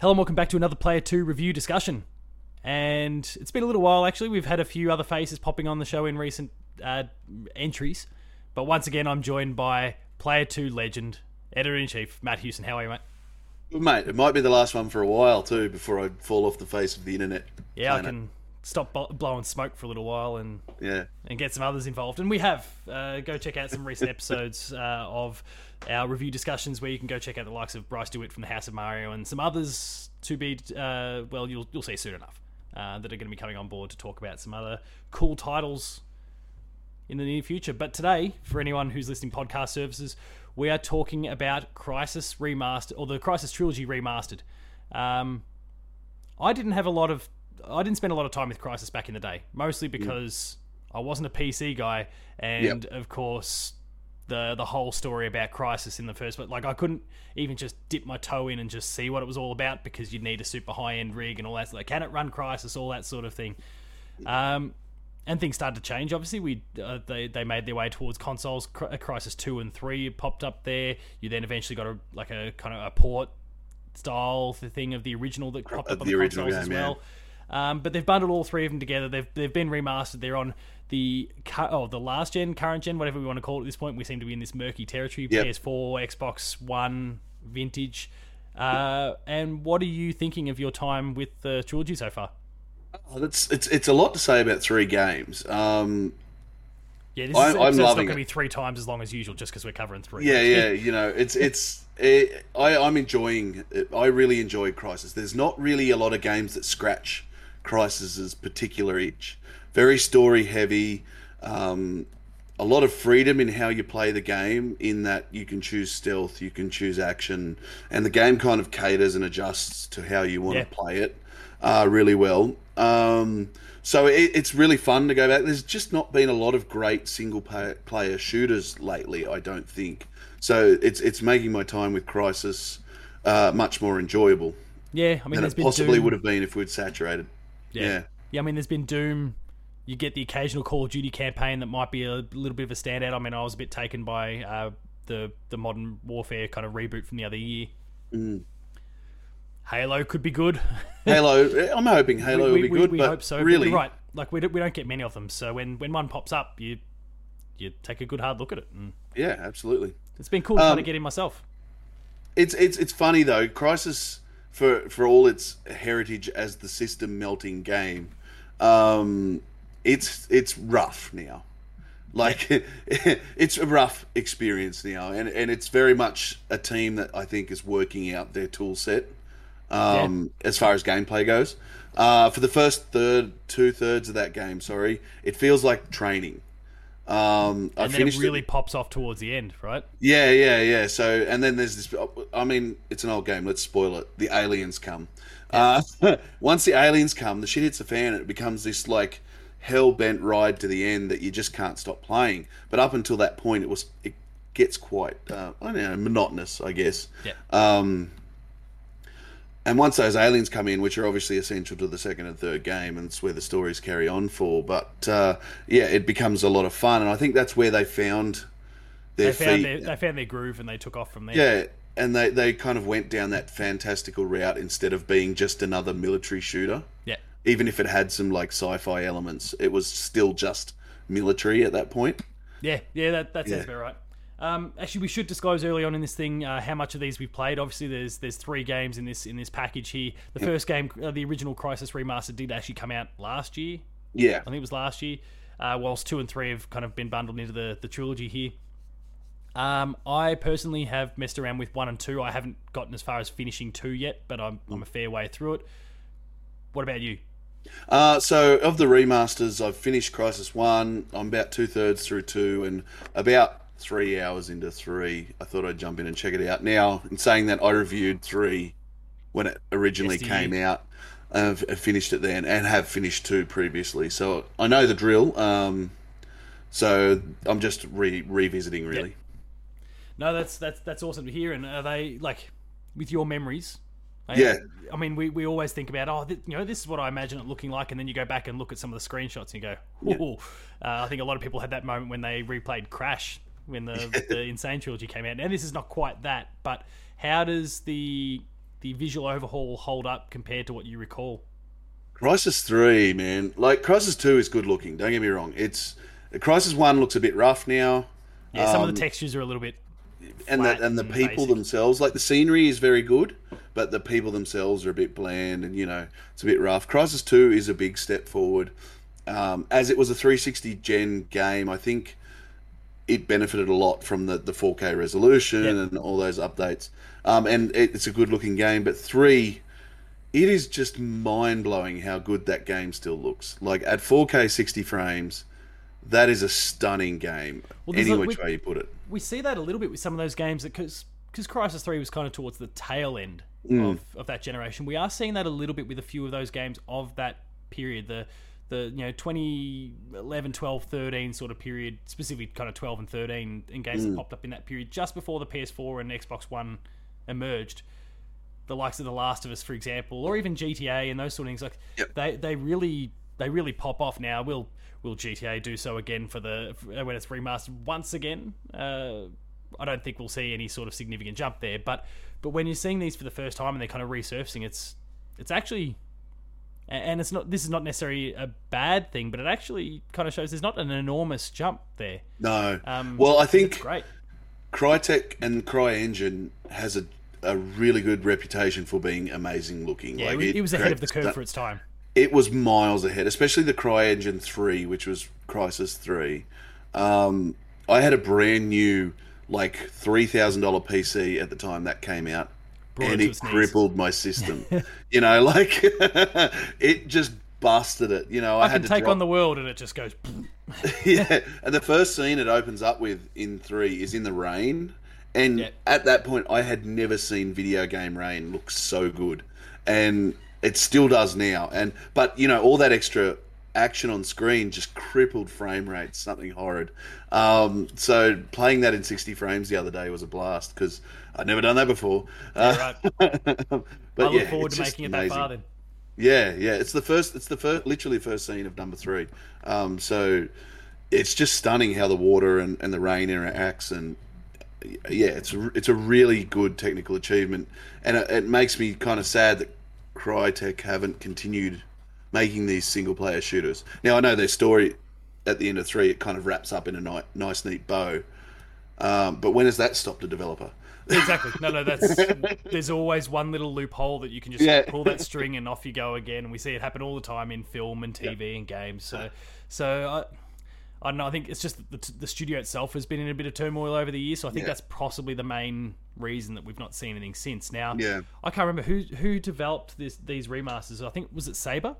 Hello and welcome back to another Player 2 review discussion. And it's been a little while, actually. We've had a few other faces popping on the show in recent uh, entries. But once again, I'm joined by Player 2 legend, editor in chief, Matt Houston. How are you, mate? Well, mate, it might be the last one for a while, too, before I fall off the face of the internet. Yeah, I can stop blowing smoke for a little while and Yeah. and get some others involved. And we have. Uh, go check out some recent episodes uh, of our review discussions where you can go check out the likes of Bryce DeWitt from the House of Mario and some others to be, uh, well, you'll, you'll see soon enough, uh, that are going to be coming on board to talk about some other cool titles in the near future. But today, for anyone who's listening podcast services, we are talking about Crysis Remastered, or the Crysis Trilogy Remastered. Um, I didn't have a lot of I didn't spend a lot of time with Crysis back in the day, mostly because I wasn't a PC guy, and of course the the whole story about Crysis in the first but like I couldn't even just dip my toe in and just see what it was all about because you'd need a super high end rig and all that like can it run Crysis all that sort of thing. Um, and things started to change. Obviously, we uh, they they made their way towards consoles. Uh, Crysis two and three popped up there. You then eventually got a like a kind of a port style thing of the original that popped up on the consoles as well. yeah. Um, but they've bundled all three of them together. They've they've been remastered. They're on the oh the last gen, current gen, whatever we want to call it at this point. We seem to be in this murky territory. Yep. PS4, Xbox One, vintage. Uh, and what are you thinking of your time with the trilogy so far? Oh, that's it's it's a lot to say about three games. Um, Yeah, this I- is I'm episode's not going to be three times as long as usual just because we're covering three. yeah, yeah, you know, it's it's it, I I'm enjoying. It. I really enjoy Crysis. There's not really a lot of games that scratch Crysis's particular itch. Very story heavy. Um, a lot of freedom in how you play the game, in that you can choose stealth, you can choose action, and the game kind of caters and adjusts to how you want Yeah. to play it uh, really well. Um, so it, it's really fun to go back. There's just not been a lot of great single player shooters lately, I don't think. So it's it's making my time with Crysis uh, much more enjoyable yeah. I mean, than it possibly Doom. would have been if we'd saturated. Yeah. Yeah. yeah. I mean, there's been Doom. You get the occasional Call of Duty campaign that might be a little bit of a standout. I mean, I was a bit taken by uh, the the Modern Warfare kind of reboot from the other year. Mm. Halo could be good. Halo, I'm hoping Halo will be good, we but hope so. really, right. Like we don't, we don't get many of them. So when when one pops up, you you take a good hard look at it. And yeah, absolutely. it's been cool trying to Um, get in myself. It's it's it's funny though. Crysis for for all its heritage as the system melting game, um, it's it's rough now. Like it's a rough experience now, and and it's very much a team that I think is working out their tool set um, as far as gameplay goes. Uh, for the first third, two thirds of that game, sorry, it feels like training. Um, I And then it really pops off towards the end, right? yeah, yeah, yeah. So, and then there's this. I mean, it's an old game. Let's spoil it. The aliens come. Uh, once the aliens come, the shit hits the fan, and it becomes this like hell bent ride to the end that you just can't stop playing. But up until that point, it was it gets quite uh, I don't know monotonous, I guess. Yeah. Um, and once those aliens come in, which are obviously essential to the second and third game, and it's where the stories carry on for. But uh, yeah, it becomes a lot of fun, and I think that's where they found their They found feet. their, they found their groove and they took off from there. Yeah, and they, they kind of went down that fantastical route instead of being just another military shooter. Yeah. Even if it had some like sci-fi elements, it was still just military at that point. Yeah, yeah, that, that sounds Yeah. about right. Um, actually, we should disclose early on in this thing uh, how much of these we've played. Obviously, there's there's three games in this in this package here. The first game, uh, the original Crysis Remastered, did actually come out last year. Yeah, I think it was last year. Uh, whilst two and three have kind of been bundled into the the trilogy here. Um, I personally have messed around with one and two. I haven't gotten as far as finishing two yet, but I'm I'm a fair way through it. What about you? Uh, so of the remasters, I've finished Crysis One. I'm about two thirds through two, and about three hours into three. I thought I'd jump in and check it out. Now, in saying that, I reviewed three when it originally came out. I've finished it then, and have finished two previously. So I know the drill. Um, so I'm just re- revisiting really. No, that's that's that's awesome to hear. And are they like with your memories? I- Yeah. I mean, we, we always think about oh, th- you know, this is what I imagine it looking like, and then you go back and look at some of the screenshots and you go, ooh. Uh, I think a lot of people had that moment when they replayed Crash when the the N. Sane trilogy came out. Now this is not quite that, but how does the the visual overhaul hold up compared to what you recall? Crysis Three, man. Like Crysis Two is good looking. Don't get me wrong. It's Crysis One looks a bit rough now. Yeah, some Um, of the textures are a little bit. and the, and the and people basic. themselves, like the scenery is very good, but the people themselves are a bit bland, and you know it's a bit rough. Crysis Two is a big step forward, um, as it was a 360 gen game. I think it benefited a lot from the, the 4K resolution Yep. and all those updates, um, and it, it's a good looking game. But three, it is just mind blowing how good that game still looks. Like at 4K 60 frames, that is a stunning game. Well, any which way you put it. We see that a little bit with some of those games because because Crysis Three was kind of towards the tail end Mm. of, of that generation. We are seeing that a little bit with a few of those games of that period. The the you know 2011 12 13 sort of period specifically kind of 12 and 13 in games Mm. that popped up in that period just before the ps4 and xbox one emerged the likes of the last of us for example or even gta and those sort of things like Yep. they they really they really pop off now will will gta do so again for the when it's remastered once again uh I don't think we'll see any sort of significant jump there, but but when you're seeing these for the first time and they're kind of resurfacing, it's it's actually and it's not this is not necessarily a bad thing, but it actually kind of shows there's not an enormous jump there. No. Um, well, I think great. Crytek and CryEngine has a, a really good reputation for being amazing looking. Yeah, like it, it was ahead of the curve for its time. It was miles ahead, especially the CryEngine 3, which was Crysis 3. Um, I had a brand new, like, $3,000 PC at the time that came out, and it crippled my system. you know, like, it just busted it. You know, I, I had can to take drop on the world, and it just goes. yeah, and the first scene it opens up with in three is in the rain, and Yeah. at that point I had never seen video game rain look so good, and it still does now. And but you know all that extra action on screen just crippled frame rates, something horrid. Um, so playing that in sixty frames the other day was a blast because I'd never done that before. Uh, right. but I look yeah, forward to making it that amazing. far. Then Yeah, yeah. It's the first. It's the first. Literally first scene of number three. Um, so it's just stunning how the water and, and the rain interacts, and yeah, it's a, it's a really good technical achievement, and it, it makes me kind of sad that Crytek haven't continued making these single player shooters. Now I know their story at the end of three it kind of wraps up in a ni- nice neat bow, um, but when has that stopped a developer? exactly. No, no, that's there's always one little loophole that you can just Yeah. pull that string and off you go again. And we see it happen all the time in film and TV and games. So, so I. I don't know. I think it's just the, the studio itself has been in a bit of turmoil over the years, so I think Yeah. that's possibly the main reason that we've not seen anything since. Now, Yeah. I can't remember who who developed this these remasters. I think was it Saber.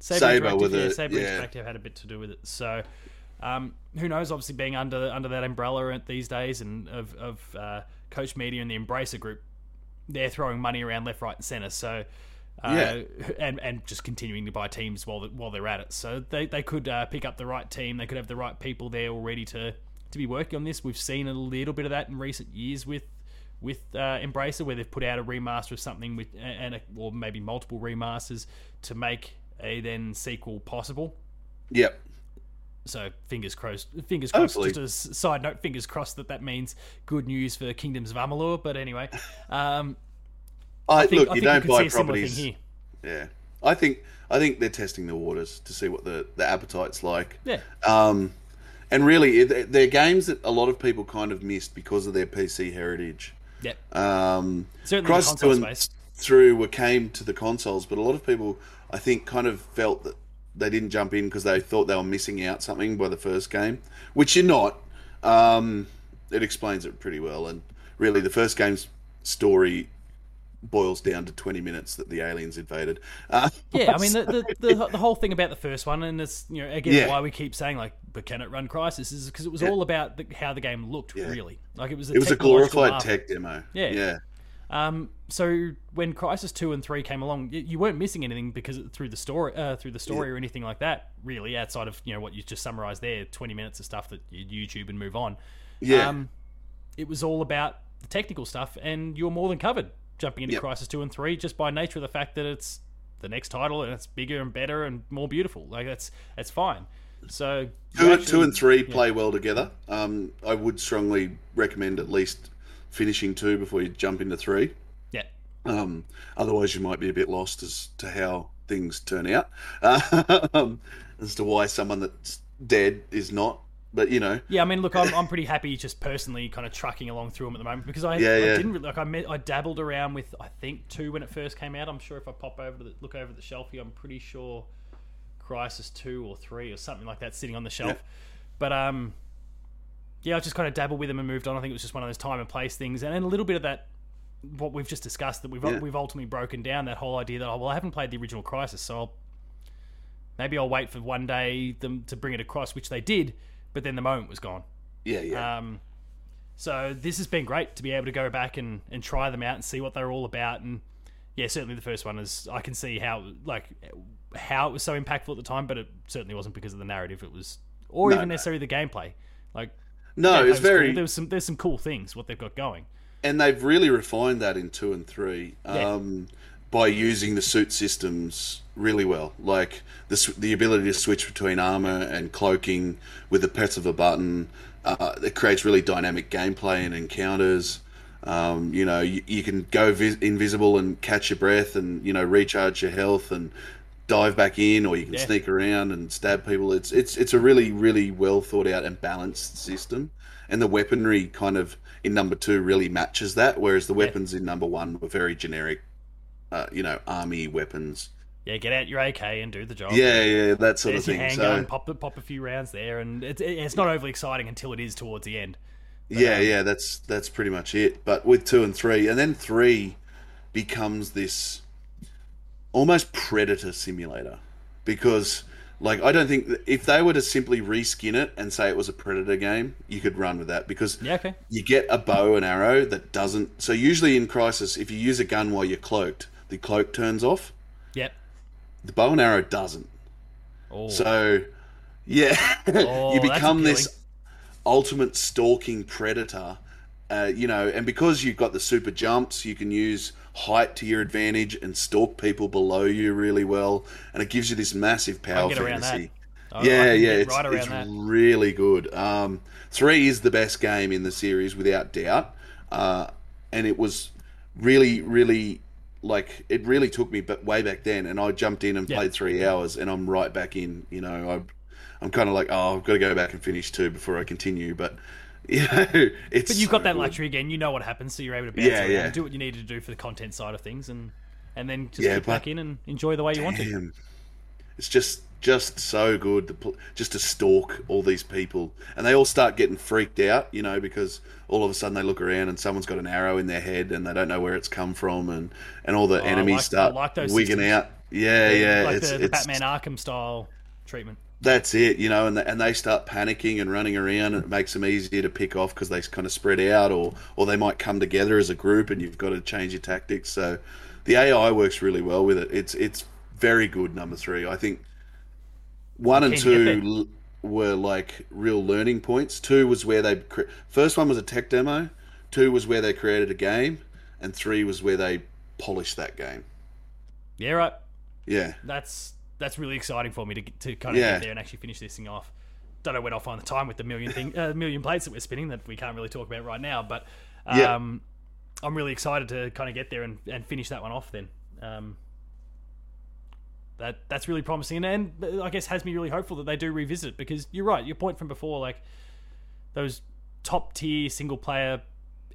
Saber Interactive? with yeah, it, Saber yeah. Interactive had a bit to do with it. So, um, who knows? Obviously, being under under that umbrella at these days and of of uh, Koch Media and the Embracer Group, they're throwing money around left, right, and center. So. Uh, and and just continuing to buy teams while while they're at it, so they they could uh, pick up the right team. They could have the right people there already to to be working on this. We've seen a little bit of that in recent years with with uh, Embracer, where they've put out a remaster of something with and a, or maybe multiple remasters to make a then sequel possible. Yep. So fingers crossed. Fingers crossed. Hopefully. Just a side note, fingers crossed that that means good news for Kingdoms of Amalur. But anyway, um, I, I think, look, I you think don't buy see a thing properties. Yeah, I think I think they're testing the waters to see what the the appetite's like. Yeah. Um, and really, they're games that a lot of people kind of missed because of their PC heritage. Yep. Um, Certainly Crysis console Two and space. through were came to the consoles, but a lot of people, I think, kind of felt that they didn't jump in because they thought they were missing out something by the first game, which you're not. Um, it explains it pretty well, and really, the first game's story boils down to 20 minutes that the aliens invaded. Uh, Yeah, I mean the, the the the whole thing about the first one, and it's you know again Yeah. why we keep saying like, but can it run Crysis? Is because it was all about the, how the game looked. Really, like it was a it was a glorified marvel. tech demo. Yeah. Yeah. Um, so when Crysis Two and Three came along, y- you weren't missing anything because through the story, uh, through the story or anything like that. Really, outside of you know what you just summarized there, twenty minutes of stuff that you YouTube and move on. Yeah. Um, it was all about the technical stuff, and you're more than covered jumping into Yep. Crysis Two and Three just by nature of the fact that it's the next title and it's bigger and better and more beautiful. Like that's that's fine. So Two, you two and three play well together. Um, I would strongly recommend at least finishing two before you jump into three. yeah. Um, otherwise, you might be a bit lost as to how things turn out, um, as to why someone that's dead is not. But you know, Yeah, I mean, look, I'm, I'm pretty happy just personally kind of trucking along through them at the moment because I, Yeah, I yeah. didn't really, like I met, I dabbled around with I think two when it first came out. I'm sure if I pop over to the, look over at the shelf here, I'm pretty sure Crysis two or three or something like that sitting on the shelf. But um, yeah, I just kind of dabbled with them and moved on. I think it was just one of those time and place things, and then a little bit of that what we've just discussed that we've Yeah. we've ultimately broken down that whole idea that oh well I haven't played the original Crysis, so I'll, maybe I'll wait for one day them to bring it across, which they did, but then the moment was gone. yeah, yeah, Um, so this has been great to be able to go back and, and try them out and see what they're all about. And yeah, certainly the first one is I can see how like how it was so impactful at the time, but it certainly wasn't because of the narrative. It was or No, even no. necessarily the gameplay. Like no, it's cool. very, there was some there's some cool things what they've got going. and they've really refined that in two and three Yeah. um, by using the suit systems really well. Like the the ability to switch between armor and cloaking with the press of a button. Uh, it creates really dynamic gameplay and encounters. Um, you know, you, you can go vis- invisible and catch your breath, and you know, recharge your health and dive back in, or you can Yeah. sneak around and stab people. It's it's it's a really really well thought out and balanced system, and the weaponry kind of in number two really matches that, whereas the weapons in number one were very generic, uh, you know, army weapons. Yeah, get out your AK and do the job. Yeah, yeah, that sort There's of your thing. handgun, So pop pop a few rounds there, and it's it's not overly exciting until it is towards the end. yeah, yeah, that's that's pretty much it. But with two and three, and then three becomes this almost predator simulator because like I don't think if they were to simply reskin it and say it was a predator game, you could run with that because Yeah, okay. you get a bow and arrow that doesn't. So usually in Crysis, if you use a gun while you're cloaked, the cloak turns off. Yep. The bow and arrow doesn't. Oh, So yeah, Oh, you become this ultimate stalking predator. Uh, you know, and because you've got the super jumps, you can use height to your advantage and stalk people below you really well, and it gives you this massive power get fantasy. that. I- I yeah, yeah, it's, right it's really good. Um, three is the best game in the series without doubt, uh, and it was really, really like it really took me, but way back then, and I jumped in and Yeah. played three hours, and I'm right back in. You know, I, I'm kind of like, oh, I've got to go back and finish two before I continue, but you know, it's. But you've so got that good. luxury again. You know what happens, so you're able to bounce Yeah, around, yeah. do what you need to do for the content side of things, and and then just Yeah, get back in and enjoy the way you want to. It's just just so good just to stalk all these people, and they all start getting freaked out, you know, because all of a sudden they look around and someone's got an arrow in their head and they don't know where it's come from, and and all the Oh, enemies like- start like wigging systems. out. Yeah, yeah, like it's, the, the it's Batman Arkham style treatment. That's it, you know, and they, and they start panicking and running around, and it makes them easier to pick off because they kind of spread out, or or they might come together as a group, and you've got to change your tactics. So the AI works really well with it. It's it's very good. Number three, I think one and Keen to get two l- were like real learning points. Two was where they cre- first one was a tech demo. Two was where they created a game, and three was where they polished that game. Yeah, right. Yeah, That's that's really exciting for me to to kind of Yeah. get there and actually finish this thing off. Don't know when I'll find the time with the million thing, uh, million plates that we're spinning that we can't really talk about right now, but um, Yeah. I'm really excited to kind of get there and, and finish that one off. Then um, that that's really promising, and, and I guess has me really hopeful that they do revisit it because you're right. Your point from before, like those top tier single player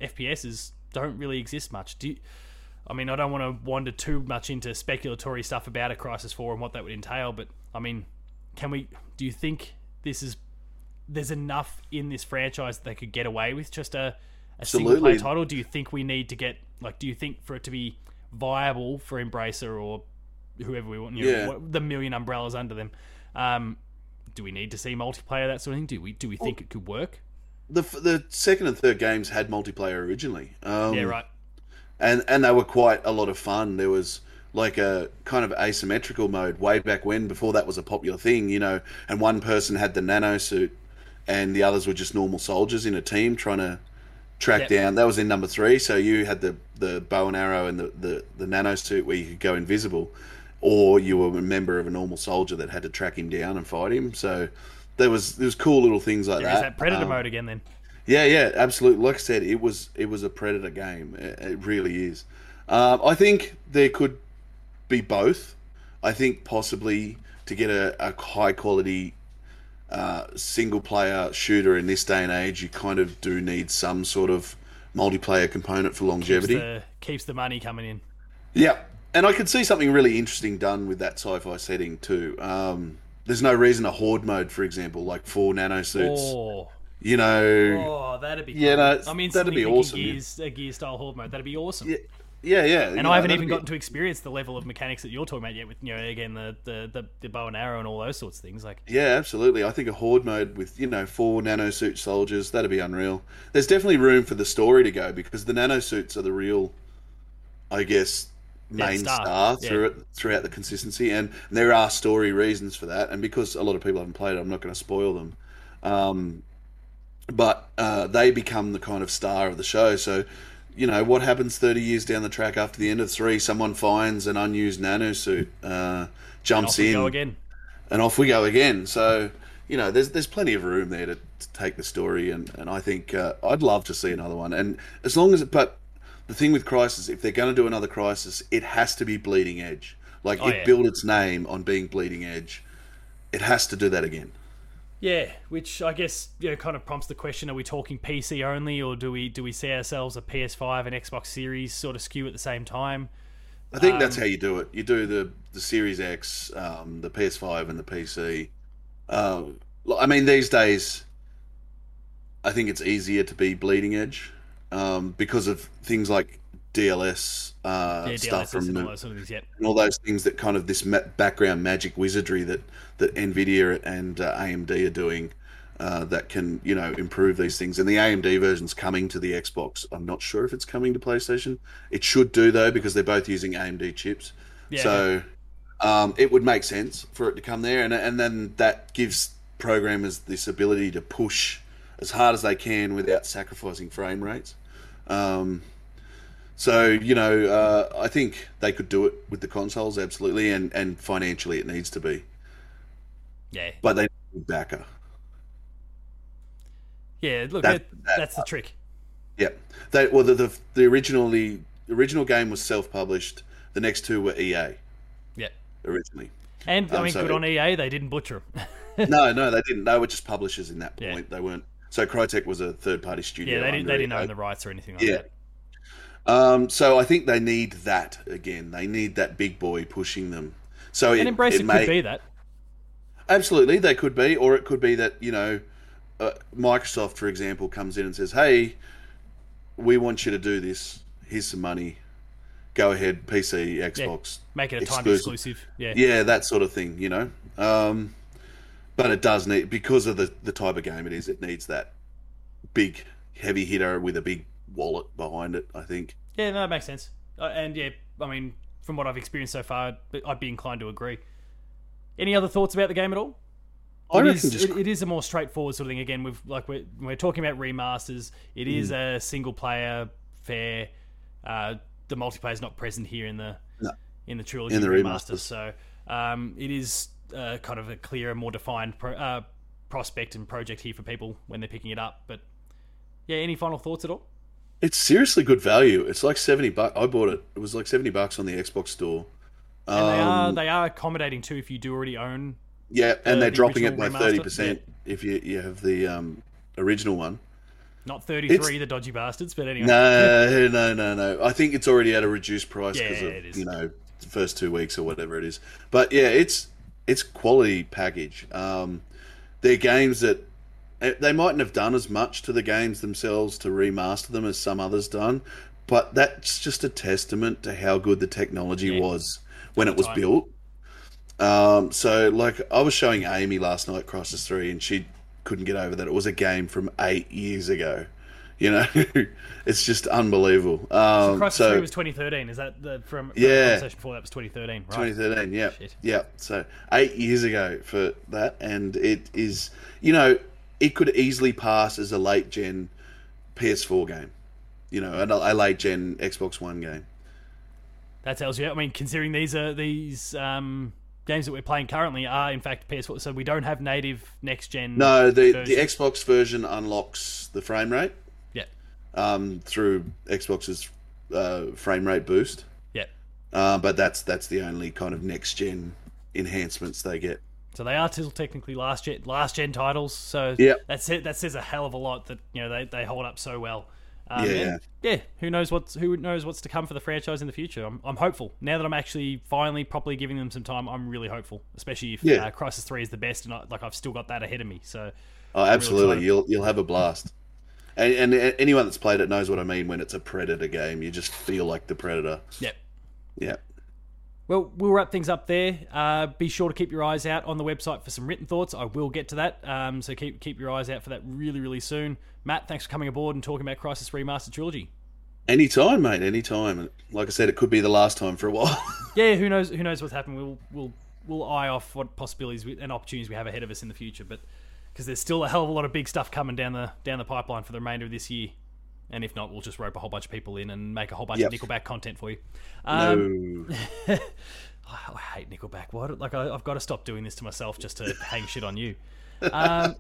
FPSs don't really exist much. Do you, I mean, I don't want to wander too much into speculatory stuff about a Crysis Four and what that would entail, but I mean, can we? Do you think this is there's enough in this franchise that they could get away with just a a single player title? Do you think we need to get like? Do you think for it to be viable for Embracer or whoever we want, you Yeah. what, the million umbrellas under them? Um, do we need to see multiplayer that sort of thing? Do we do we think it could work? the the second and third games had multiplayer originally. Um, Yeah, right. And and they were quite a lot of fun. There was like a kind of asymmetrical mode way back when, before that was a popular thing, you know. And one person had the nano suit, and the others were just normal soldiers in a team trying to track Yep. down. That was in number three. So you had the the bow and arrow and the the, the nano suit where you could go invisible, or you were a member of a normal soldier that had to track him down and fight him. So. There was there was cool little things like There that. is that Predator Um, mode again then. Yeah, yeah, absolutely. Like I said, it was it was a predator game. It, it really is. Um, I think there could be both. I think possibly to get a, a high quality uh, single player shooter in this day and age, you kind of do need some sort of multiplayer component for Keeps longevity. the, keeps the money coming in. Yeah, and I could see something really interesting done with that sci-fi setting too. Um, there's no reason a horde mode, for example, like four nanosuits. Oh, You know, oh, that'd be. Yeah, cool. no, I mean, that'd be awesome, yeah. Gears, a gear style horde mode. That'd be awesome. yeah, yeah, yeah. And I haven't even gotten to experience the level of mechanics that you're talking about yet. With you know, again, the, the the the bow and arrow and all those sorts of things. Like, Yeah, absolutely. I think a horde mode with you know four nanosuit soldiers that'd be unreal. There's definitely room for the story to go because the nanosuits are the real, I guess, main star, star, yeah. through it throughout the consistency, and there are story reasons for that. And because a lot of people haven't played it, I'm not going to spoil them. Um, but uh, they become the kind of star of the show. So, you know, what happens 30 years down the track after the end of three? Someone finds an unused nanosuit, uh, jumps off we in, go again. and off we go again. So, you know, there's there's plenty of room there to, to take the story, and and I think uh, I'd love to see another one. And as long as, but the thing with Crysis, if they're going to do another Crysis, it has to be bleeding edge. Like Oh, it yeah. built its name on being bleeding edge. It has to do that again. Yeah, which I guess you know kind of prompts the question: Are we talking PC only, or do we do we see ourselves a PS5 and Xbox Series sort of skew at the same time? I think that's how you do it. You do the the Series X, um, the PS5, and the PC. Um, I mean, these days, I think it's easier to be bleeding edge um, because of things like DLSS uh, Yeah, stuff from and all those sort of things. Yep. and all those things that kind of this ma- background magic wizardry that that Nvidia and uh, AMD are doing. Uh, that can you know improve these things, and the AMD version's coming to the Xbox. I'm not sure if it's coming to PlayStation. It should do though because they're both using AMD chips. Yeah. So um, it would make sense for it to come there, and and then that gives programmers this ability to push as hard as they can without sacrificing frame rates. Um, so you know, uh, I think they could do it with the consoles absolutely, and and financially it needs to be, Yeah. but they need a backer. Yeah. Look, That- that, that- that's the trick. Yeah, they well the the, the originally the original game was self published. The next two were EA Yeah. originally. And I Um, mean, so- good on EA. They didn't butcher 'em. no, no, they didn't. They were just publishers in that Yeah. point. They weren't. So Crytek was a third party studio. yeah, they didn't. They didn't EA. own the rights or anything like Yeah. that. Um, so I think they need that again. They need that big boy pushing them. So it, And Embrace it it, may, could be that. Absolutely, they could be, or it could be that you know, uh, Microsoft, for example, comes in and says, "Hey, we want you to do this. Here's some money. Go ahead, PC, Xbox, Make it a exclusive. exclusive. Yeah. yeah, that sort of thing. You know, um, but it does need because of the the type of game it is. It needs that big heavy hitter with a big wallet behind it. I think. Yeah, no, that makes sense. Uh, and yeah, I mean, from what I've experienced so far, I'd be inclined to agree. Any other thoughts about the game at all? I It reckon is, just it, it is a more straightforward sort of thing. Again, we've like we're, we're talking about remasters. It is Mm. a single player fair. Uh, the multiplayer is not present here in the No. in the trilogy In the remasters. remasters. So um, it is uh, kind of a clearer, more defined pro, uh, prospect and project here for people when they're picking it up. But yeah, any final thoughts at all? It's seriously good value. It's like seventy bucks. I bought it. It was like seventy bucks on the Xbox store. And they are Um, they are accommodating too if you do already own. yeah, and they're dropping it by thirty percent if you you have the um, original one. Not thirty three, the dodgy bastards, but anyway. No, no, no, no. I think it's already at a reduced price because Yeah, of you know the first two weeks or whatever it is. But yeah, it's it's quality package. Um, they're games that they mightn't have done as much to the games themselves to remaster them as some others done, but that's just a testament to how good the technology Yeah. was when it was time. built. Um, so like I was showing Amy last night Crysis Three, and she couldn't get over that it was a game from eight years ago. You know, it's just unbelievable. Um, Crysis so 3 was 2013. Is that the from, from Yeah. the conversation before that was 2013, right? 2013, yeah, Shit. yeah. So eight years ago for that, and it is, you know, it could easily pass as a late gen PS4 game, you know, a, late gen Xbox One game. That tells you. I mean, considering these are these um, games that we're playing currently are in fact PS4, so we don't have native next gen. No, the the. Xbox version unlocks the frame rate Yeah. um, through Xbox's uh, frame rate boost. Yeah. Uh, but that's that's the only kind of next gen enhancements they get. So they are still technically last gen last gen titles. So Yep. that's it. That says a hell of a lot that you know they, they hold up so well. Um, Yeah. yeah. Who knows what's who knows what's to come for the franchise in the future? I'm, I'm hopeful now that I'm actually finally properly giving them some time. I'm really hopeful, especially if Yeah. uh, Crysis Three is the best, and I, like I've still got that ahead of me. So Oh, absolutely. excited. you'll you'll have a blast. And, and anyone that's played it knows what I mean when it's a predator game. You just feel like the predator. yeah. Yeah. Well, we'll wrap things up there. Uh, be sure to keep your eyes out on the website for some written thoughts. I will get to that, um, so keep keep your eyes out for that really, really soon. Matt, thanks for coming aboard and talking about Crysis Remastered Trilogy. Anytime, mate. Anytime. Like I said, it could be the last time for a while. Yeah, who knows? Who knows what's happening? We'll we'll we'll eye off what possibilities we, and opportunities we have ahead of us in the future. But because there's still a hell of a lot of big stuff coming down the down the pipeline for the remainder of this year. And if not, we'll just rope a whole bunch of people in and make a whole bunch Yep. of Nickelback content for you. Um, no. I I hate Nickelback. Why? do- Like I, I've got to stop doing this to myself just to hang shit on you. Um,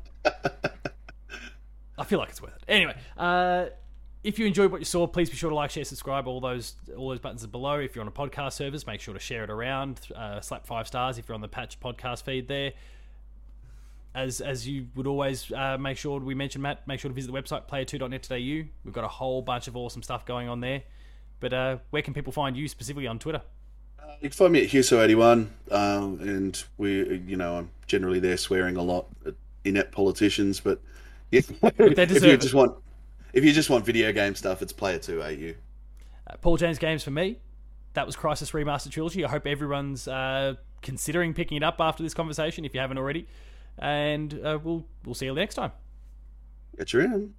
I feel like it's worth it. Anyway, uh, if you enjoyed what you saw, please be sure to like, share, subscribe. All those all those buttons are below. If you're on a podcast service, make sure to share it around. Uh, slap five stars if you're on the Patch podcast feed there. As as you would always uh, make sure we mention Matt, make sure to visit the website player2.net.au. We've got a whole bunch of awesome stuff going on there. But uh, where can people find you specifically on Twitter? You can find me at Huso81, um, and we, you know, I'm generally there swearing a lot at inept politicians, but yeah, if you just want, if you just want video game stuff, it's Player Two AU. Uh, Paul James Games for me. That was Crysis Remastered Trilogy. I hope everyone's uh, considering picking it up after this conversation if you haven't already. And uh, we'll we'll see you next time. Get your in.